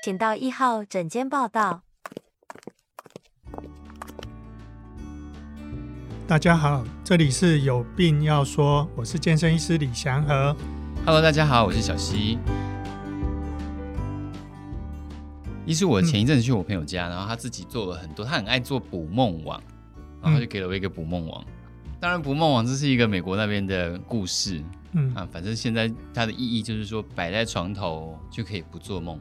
请到一号诊间报到。大家好，这里是有病要说，我是健身医师李祥和。Hello，大家好，我是小溪。医师，我前一阵子去我朋友家，嗯、然后他自己做了很多，他很爱做捕梦网，然后就给了我一个捕梦网。嗯、当然，捕梦网这是一个美国那边的故事，嗯啊，反正现在它的意义就是说摆在床头就可以不做梦。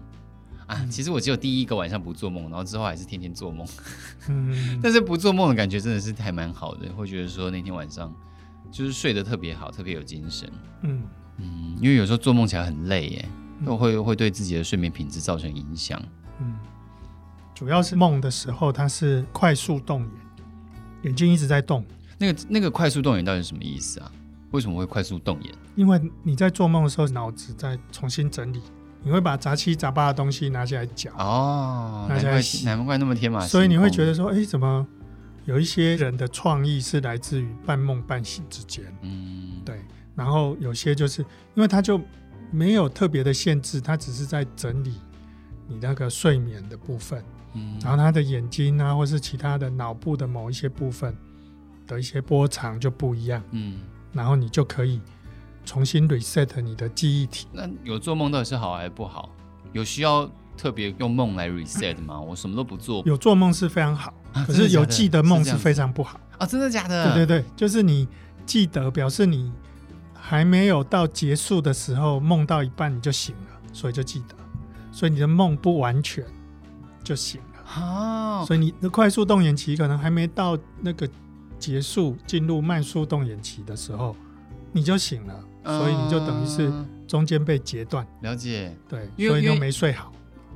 啊，其实我只有第一个晚上不做梦，然后之后还是天天做梦。嗯，但是不做梦的感觉真的是还蛮好的，会觉得说那天晚上就是睡得特别好，特别有精神。嗯嗯，因为有时候做梦起来很累耶，都会会对自己的睡眠品质造成影响。嗯，主要是梦的时候它是快速动眼，眼睛一直在动。那个那个快速动眼到底是什么意思啊？为什么会快速动眼？因为你在做梦的时候，脑子在重新整理。你会把杂七杂八的东西拿起来搅哦，拿起来洗，难怪那么天马行空。所以你会觉得说，哎，怎么有一些人的创意是来自于半梦半醒之间？嗯，对。然后有些就是因为他就没有特别的限制，他只是在整理你那个睡眠的部分，嗯，然后他的眼睛啊，或是其他的脑部的某一些部分的一些波长就不一样，嗯，然后你就可以。重新 reset 你的记忆体。那有做梦到底是好还是不好？有需要特别用梦来 reset 吗？我什么都不做。有做梦是非常好，可是有记得梦是非常不好啊！真的假的？对对对，就是你记得，表示你还没有到结束的时候，梦到一半你就醒了，所以就记得，所以你的梦不完全就醒了啊！所以你的快速动眼期可能还没到那个结束，进入慢速动眼期的时候，你就醒了。所以你就等于是中间被截断，了解？对，所以就没睡好。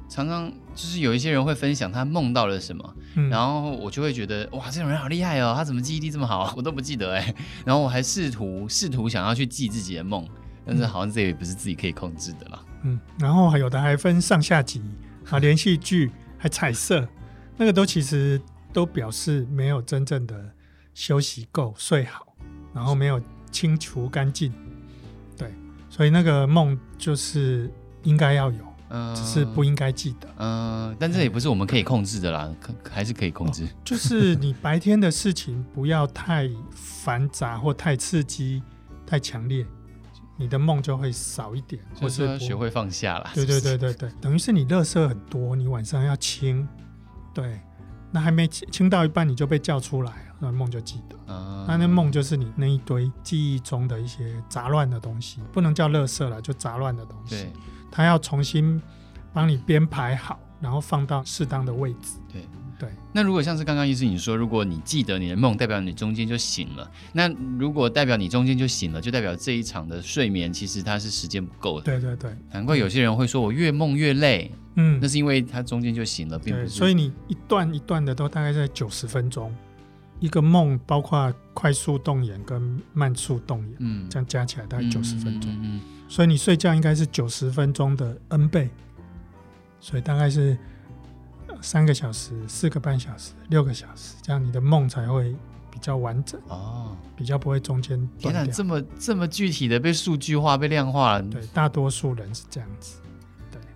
常常就是有一些人会分享他梦到了什么，嗯、然后我就会觉得哇，这种人好厉害哦，他怎么记忆力这么好？我都不记得哎。然后我还试图试图想要去记自己的梦，但是好像这也不是自己可以控制的啦。嗯，然后还有的还分上下集啊，连续剧还彩色，那个都其实都表示没有真正的休息够、睡好，然后没有清除干净。所以那个梦就是应该要有，嗯，只是不应该记得，嗯，但这也不是我们可以控制的啦，可还是可以控制。就是你白天的事情不要太繁杂或太刺激、太强烈，你的梦就会少一点，或是要学会放下啦。对对对对对，等于是你垃圾很多，你晚上要清，对。那还没清清到一半，你就被叫出来了，那梦就记得。嗯、那那梦就是你那一堆记忆中的一些杂乱的东西，不能叫垃圾了，就杂乱的东西。对，它要重新帮你编排好，然后放到适当的位置。对对。那如果像是刚刚医师你说，如果你记得你的梦，代表你中间就醒了。那如果代表你中间就醒了，就代表这一场的睡眠其实它是时间不够的。对对对。难怪有些人会说我越梦越累。嗯，那是因为他中间就醒了，并不是。所以你一段一段的都大概在九十分钟，一个梦包括快速动眼跟慢速动眼，嗯，这样加起来大概九十分钟。嗯，嗯，嗯，所以你睡觉应该是九十分钟的 N 倍，所以大概是三个小时、四个半小时、六个小时，这样你的梦才会比较完整哦，比较不会中间断掉。天哪，这么这么具体的被数据化、被量化了。对，大多数人是这样子。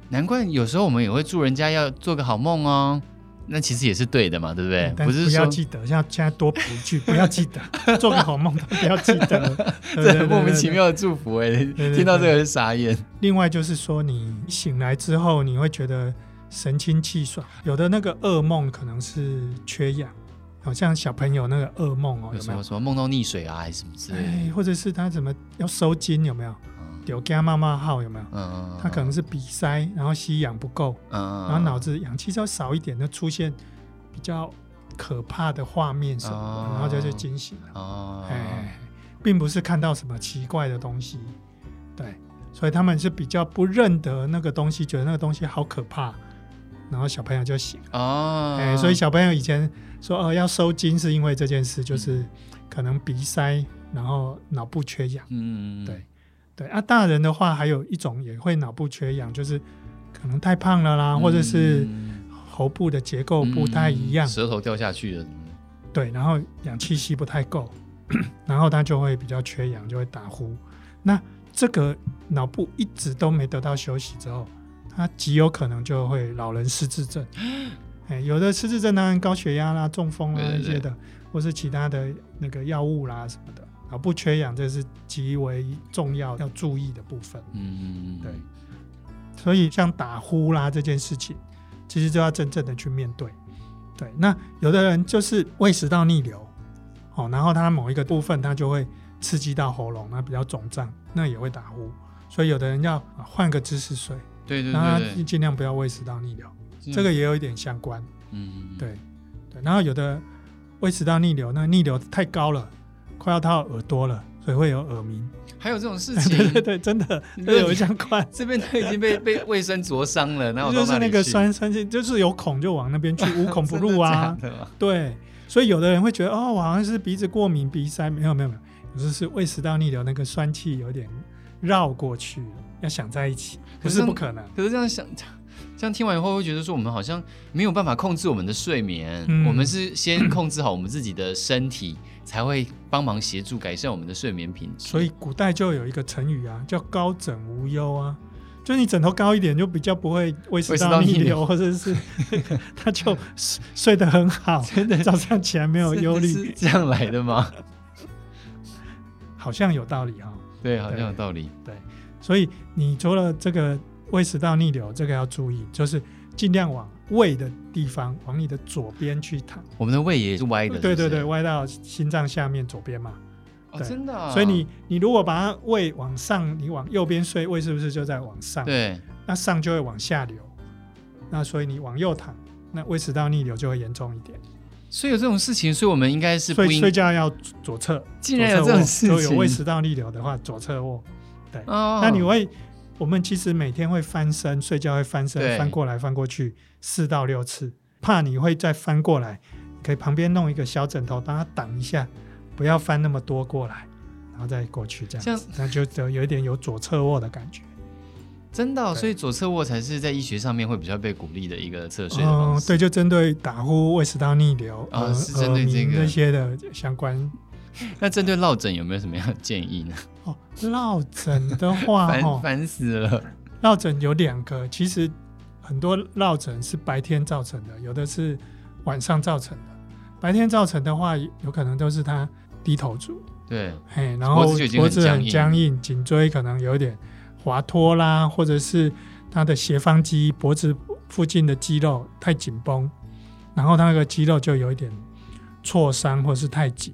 难怪有时候我们也会祝人家要做个好梦哦，那其实也是对的嘛，对不对？不是不要记得，像现在多补一句，不要记得 做个好梦，不要记得，这很莫名其妙的祝福哎，听到这个是傻眼。另外就是说，你醒来之后，你会觉得神清气爽，有的那个噩梦可能是缺氧，好像小朋友那个噩梦哦，有没有？什么梦到溺水啊，还是什么之类的，或者是他怎么要收筋，有没有？有加妈妈号有没有？嗯，他可能是鼻塞，然后吸氧不够，嗯，然后脑子氧气稍少一点，就出现比较可怕的画面什么的，然后就就惊醒了。哦，哎，并不是看到什么奇怪的东西，对，所以他们是比较不认得那个东西，觉得那个东西好可怕，然后小朋友就醒了。哦，哎，所以小朋友以前说哦要收惊是因为这件事，就是可能鼻塞，然后脑部缺氧。嗯，对。对啊，大人的话还有一种也会脑部缺氧，就是可能太胖了啦，嗯、或者是喉部的结构不太一样，嗯、舌头掉下去了。对，然后氧气吸不太够，然后他就会比较缺氧，就会打呼。那这个脑部一直都没得到休息之后，他极有可能就会老人失智症。哎，有的失智症当然高血压啦、中风啦那些的，或是其他的那个药物啦什么的。啊，不缺氧这是极为重要要注意的部分。嗯嗯嗯，对。所以像打呼啦这件事情，其实就要真正的去面对。对，那有的人就是胃食道逆流，哦，然后他某一个部分他就会刺激到喉咙，那比较肿胀，那也会打呼。所以有的人要换个姿势睡，对对对，尽量不要胃食道逆流，这个也有一点相关。嗯，对对。然后有的胃食道逆流，那逆流太高了，快要到耳朵了，所以会有耳鸣。还有这种事情？对对对，真的都有相关。这边都已经被 被胃酸灼伤了，然后就是那个酸酸性，就是有孔就往那边去，无孔不入啊。对，所以有的人会觉得哦，我好像是鼻子过敏、鼻塞，没有没有没有，有时是胃食道逆流，那个酸气有点。绕过去，要想在一起，可是不可能。可是这样想，这样听完以后会觉得说，我们好像没有办法控制我们的睡眠。嗯、我们是先控制好我们自己的身体，才会帮忙协助改善我们的睡眠品质。所以古代就有一个成语啊，叫高枕无忧啊，就你枕头高一点，就比较不会胃食道逆流，或者是 他就睡得很好，真的早上起来没有忧虑。是这样来的吗？好像有道理哈、哦。对，好像有道理。对，对，所以你除了这个胃食道逆流，这个要注意，就是尽量往胃的地方，往你的左边去躺。我们的胃也是歪的是不是？对对对，歪到心脏下面左边嘛。哦，真的啊。所以你你如果把它胃往上，你往右边睡，胃是不是就在往上？对。那上就会往下流。那所以你往右躺，那胃食道逆流就会严重一点。所以有这种事情，所以我们应该是不应睡觉要左侧。既然有这种事情，就有胃食道逆流的话，左侧卧。对，哦、那你会，我们其实每天会翻身，睡觉会翻身，翻过来翻过去四到六次，怕你会再翻过来，可以旁边弄一个小枕头帮它挡一下，不要翻那么多过来，然后再过去这样子，那就就有一点有左侧卧的感觉。真的、哦，所以左侧卧才是在医学上面会比较被鼓励的一个侧睡的方式。嗯、对，就针对打呼、胃食道逆流、哦、是针对这个那些的相关。那针对落枕有没有什么样的建议呢？哦，落枕的话，烦烦死了。落枕有两个，其实很多落枕是白天造成的，有的是晚上造成的。白天造成的话，有可能都是他低头族。对，嘿，然后脖子很僵硬，颈椎可能有点。滑脱啦，或者是他的斜方肌脖子附近的肌肉太紧绷，然后他那个肌肉就有一点挫伤，或者是太紧，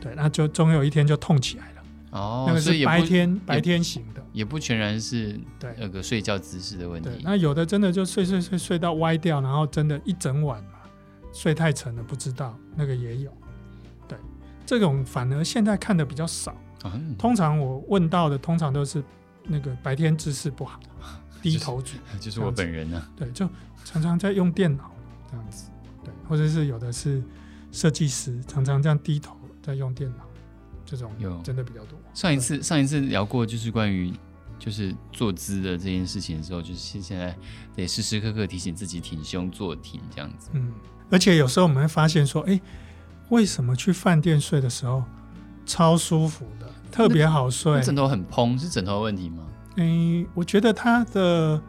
对，那就总有一天就痛起来了。哦，那个是白天白天醒的，也不全然是对那个睡觉姿势的问题。对那有的真的就睡睡睡睡到歪掉，然后真的一整晚嘛，睡太沉了不知道，那个也有。对，这种反而现在看的比较少。嗯，通常我问到的通常都是。那个白天姿势不好，低头族，就是，就是我本人呢、啊。对，就常常在用电脑这样子，对，或者是有的是设计师，常常这样低头在用电脑，这种有真的比较多。上一次上一次聊过，就是关于就是坐姿的这件事情的时候，就是现在得时时刻刻提醒自己挺胸坐挺这样子。嗯，而且有时候我们会发现说，哎、欸，为什么去饭店睡的时候超舒服的？特别好睡，枕头很蓬，是枕头的问题吗？嗯，我觉得他的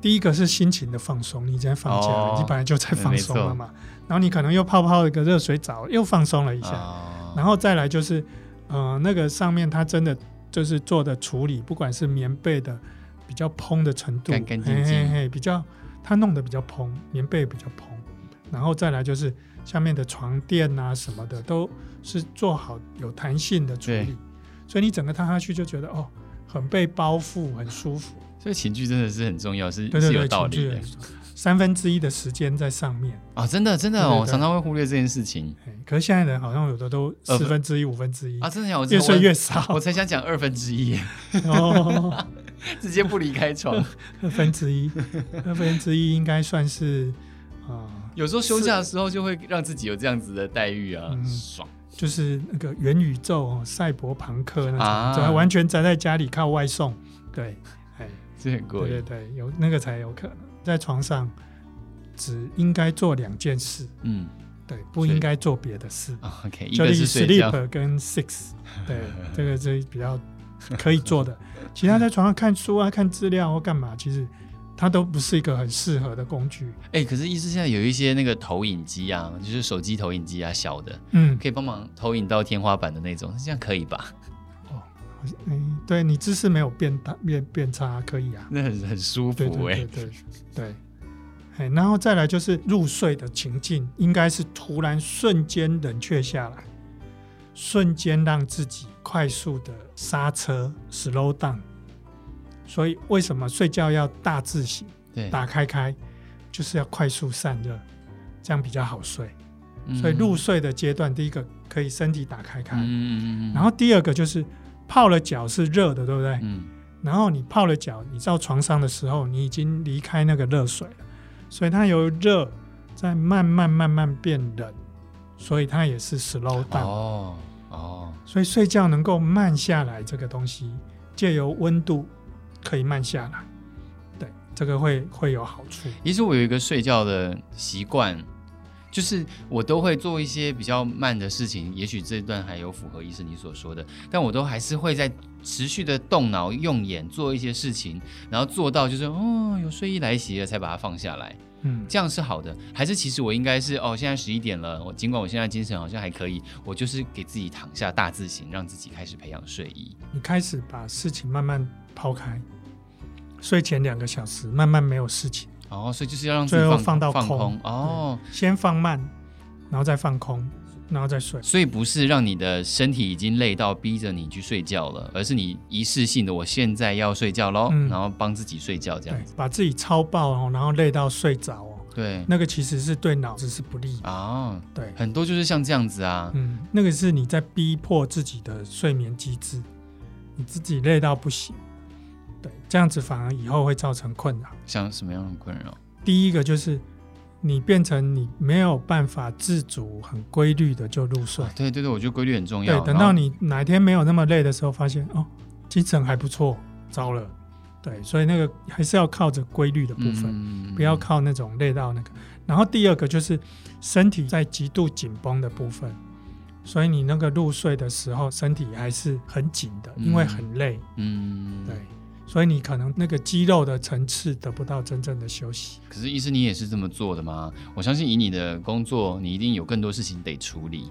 第一个是心情的放松，你在房间，哦、你本来就在放松了嘛，然后你可能又泡泡一个热水澡，又放松了一下，哦、然后再来就是，呃，那个上面它真的就是做的处理，不管是棉被的比较蓬的程度，干干净净，比较它弄得比较蓬，棉被比较蓬，然后再来就是下面的床垫啊什么的都是做好有弹性的处理。所以你整个躺下去就觉得哦，很被包覆，很舒服。所以情绪真的是很重要，是是有道理的。三分之一的时间在上面啊、哦，真的真的哦，我常常会忽略这件事情。可是现在人好像有的都四分之一、五分之一啊，真的呀，我越睡越少。我才想讲二分之一，哦，直接不离开床。二分之一，二分之一应该算是啊。呃、有时候休假的时候就会让自己有这样子的待遇啊，嗯、爽。就是那个元宇宙赛博朋克那种，啊、完全宅在家里靠外送，对，哎，这很贵，对对对，有那个才有可能在床上只应该做两件事，嗯，对，不应该做别的事。OK，就 sleep 跟 six，对，这个是比较可以做的。其他在床上看书啊、看资料或干嘛，其实它都不是一个很适合的工具。哎、欸，可是意思现在有一些那个投影机啊，就是手机投影机啊，小的，嗯，可以帮忙投影到天花板的那种，这样可以吧？哦，哎、欸，对你姿势没有变大变变差，可以啊，那很很舒服哎、欸，对对对对，哎，然后再来就是入睡的情境，应该是突然瞬间冷却下来，瞬间让自己快速的刹车 slow down。所以为什么睡觉要大字型？对，打开开，就是要快速散热，这样比较好睡。嗯、所以入睡的阶段，第一个可以身体打开开，嗯、然后第二个就是泡了脚是热的，对不对？嗯、然后你泡了脚，你到床上的时候，你已经离开那个热水了，所以它由热在慢慢慢慢变冷，所以它也是 slow down。哦哦，所以睡觉能够慢下来，这个东西借由温度。可以慢下来，对，这个会会有好处。其实我有一个睡觉的习惯，就是我都会做一些比较慢的事情。也许这一段还有符合医生你所说的，但我都还是会在持续的动脑、用眼做一些事情，然后做到就是哦，有睡意来袭了才把它放下来。嗯，这样是好的，还是其实我应该是哦，现在十一点了，我尽管我现在精神好像还可以，我就是给自己躺下大字型，让自己开始培养睡意。你开始把事情慢慢抛开，睡前两个小时慢慢没有事情哦，所以就是要让最后放到空，放空哦，先放慢，然后再放空，然后再睡。所以不是让你的身体已经累到逼着你去睡觉了，而是你仪式性的我现在要睡觉喽，嗯、然后帮自己睡觉这样子，把自己超爆哦，然后累到睡着哦。对，那个其实是对脑子是不利啊。哦。对，很多就是像这样子啊，嗯，那个是你在逼迫自己的睡眠机制，你自己累到不行。对，这样子反而以后会造成困扰。像什么样的困扰？第一个就是你变成你没有办法自主、很规律的就入睡。哦、对对对，我觉得规律很重要。对，等到你哪天没有那么累的时候，发现哦，精神还不错，糟了。对，所以那个还是要靠着规律的部分，嗯、不要靠那种累到那个。然后第二个就是身体在极度紧绷的部分，所以你那个入睡的时候，身体还是很紧的，因为很累。嗯，对。所以你可能那个肌肉的层次得不到真正的休息。可是医生，你也是这么做的吗？我相信以你的工作，你一定有更多事情得处理。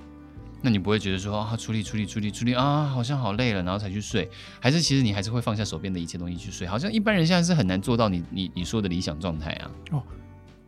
那你不会觉得说啊，处理处理处理处理啊，好像好累了，然后才去睡？还是其实你还是会放下手边的一切东西去睡？好像一般人现在是很难做到你你你说的理想状态啊。哦，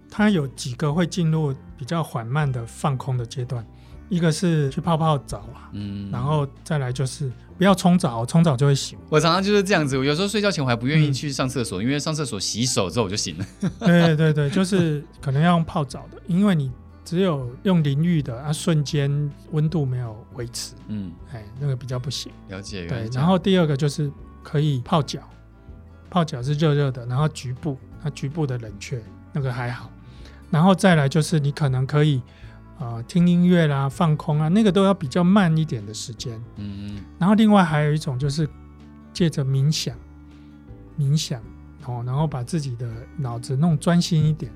他有几个会进入比较缓慢的放空的阶段。一个是去泡泡澡啦，嗯，然后再来就是不要冲澡，冲澡就会醒。我常常就是这样子，我有时候睡觉前我还不愿意去上厕所，嗯、因为上厕所洗手之后我就醒了。对对对，就是可能要用泡澡的，因为你只有用淋浴的，啊，瞬间温度没有维持，嗯，哎，那个比较不行。了解。对，然后第二个就是可以泡脚，泡脚是热热的，然后局部，它局部的冷却那个还好。然后再来就是你可能可以。啊、呃，听音乐啦，放空啊，那个都要比较慢一点的时间。嗯，然后另外还有一种就是借着冥想，冥想哦，然后把自己的脑子弄专心一点。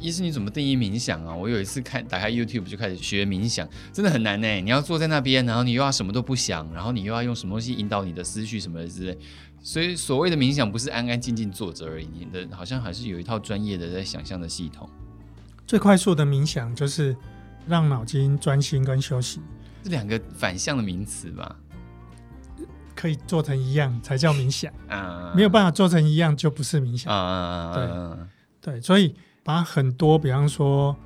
医师，你怎么定义冥想啊？我有一次看打开 YouTube 就开始学冥想，真的很难呢。你要坐在那边，然后你又要什么都不想，然后你又要用什么东西引导你的思绪什么的之类。所以所谓的冥想不是安安静静坐着而已，你的好像还是有一套专业的在想象的系统。最快速的冥想就是。让脑筋专心跟休息，这两个反向的名词吧，可以做成一样才叫冥想啊，没有办法做成一样就不是冥想啊。对对，所以把很多，比方说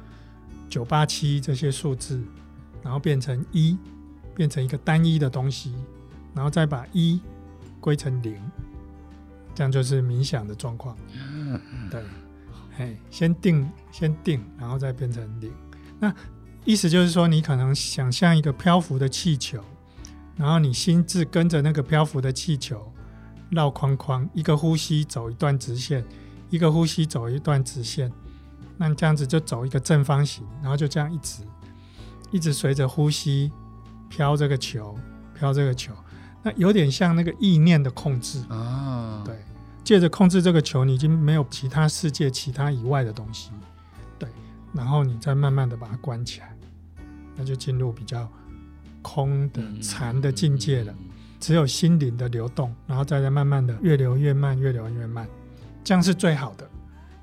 九八七这些数字，然后变成一，变成一个单一的东西，然后再把一归成零，这样就是冥想的状况。对，嘿，先定先定，然后再变成零，那。意思就是说，你可能想象一个漂浮的气球，然后你心智跟着那个漂浮的气球绕框框，一个呼吸走一段直线，一个呼吸走一段直线，那这样子就走一个正方形，然后就这样一直一直随着呼吸飘这个球，飘这个球，那有点像那个意念的控制啊。对，借着控制这个球，你已经没有其他世界、其他以外的东西，对，然后你再慢慢的把它关起来。那就进入比较空的禅的境界了，只有心灵的流动，然后再再慢慢的越流越慢，越流越慢，这样是最好的。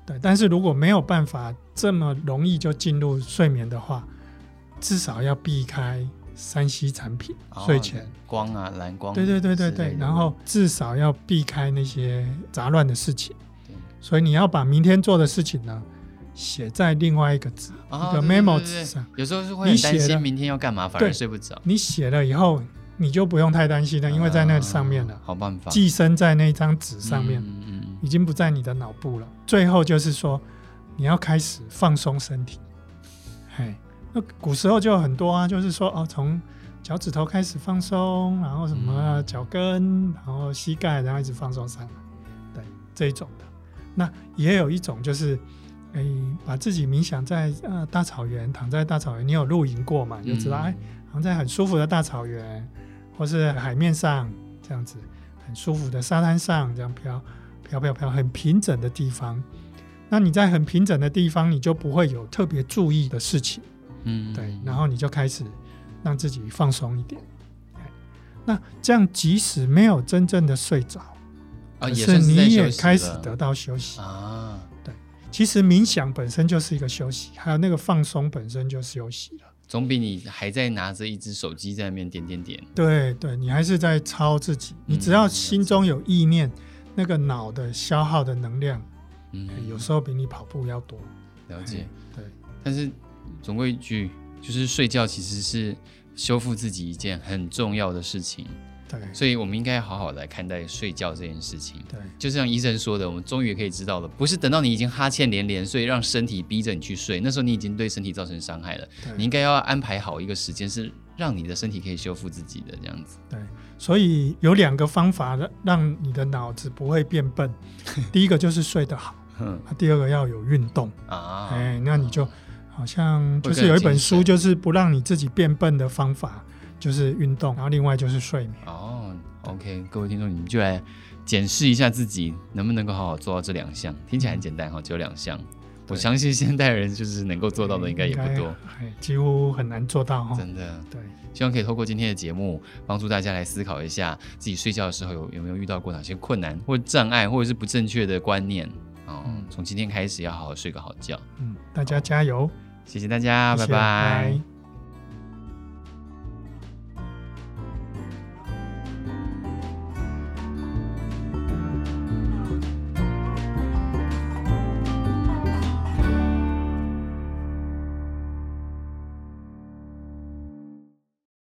对，但是如果没有办法这么容易就进入睡眠的话，至少要避开三 C 产品，哦、睡前光啊蓝光，对对对对对，然后至少要避开那些杂乱的事情。所以你要把明天做的事情呢，写在另外一个纸，哦、一个 memo 纸上。有时候是会你担心明天要干嘛，反而睡不着。你写了以后，你就不用太担心了，因为在那上面了。好办法，寄生在那张纸上面，嗯嗯嗯、已经不在你的脑部了。最后就是说，你要开始放松身体，嘿。那古时候就有很多啊，就是说哦，从脚趾头开始放松，然后什么脚跟，然后膝盖，然后一直放松上来，对这一种的。那也有一种就是，哎、欸，把自己冥想在呃大草原，躺在大草原，你有露营过嘛？你就知道，哎、嗯，躺在很舒服的大草原，或是海面上这样子，很舒服的沙滩上这样飘飘飘飘，很平整的地方。那你在很平整的地方，你就不会有特别注意的事情。嗯，对，然后你就开始让自己放松一点。那这样即使没有真正的睡着，是你也开始得到休息啊。对，其实冥想本身就是一个休息，还有那个放松本身就是休息了，总比你还在拿着一只手机在那边点点点。对对，你还是在操自己。你只要心中有意念，那个脑的消耗的能量，嗯，有时候比你跑步要多。了解，对，但是。总归一句，就是睡觉其实是修复自己一件很重要的事情。对，所以我们应该好好来看待睡觉这件事情。对，就像医生说的，我们终于可以知道了，不是等到你已经哈欠连连，所以让身体逼着你去睡，那时候你已经对身体造成伤害了。你应该要安排好一个时间，是让你的身体可以修复自己的这样子。对，所以有两个方法让你的脑子不会变笨。第一个就是睡得好，嗯，第二个要有运动啊。哎，那你就。好像就是有一本书，就是不让你自己变笨的方法，就是运动，然后另外就是睡眠。哦，OK，各位听众，你们就来检视一下自己能不能够好好做到这两项。听起来很简单哈，只有两项。我相信现代人就是能够做到的应该也不多，几乎很难做到哈。真的，对。希望可以透过今天的节目，帮助大家来思考一下，自己睡觉的时候有有没有遇到过哪些困难或障碍，或者是不正确的观念。哦，从今天开始要好好睡个好觉。嗯，大家加油。谢谢大家，谢谢拜拜。拜拜。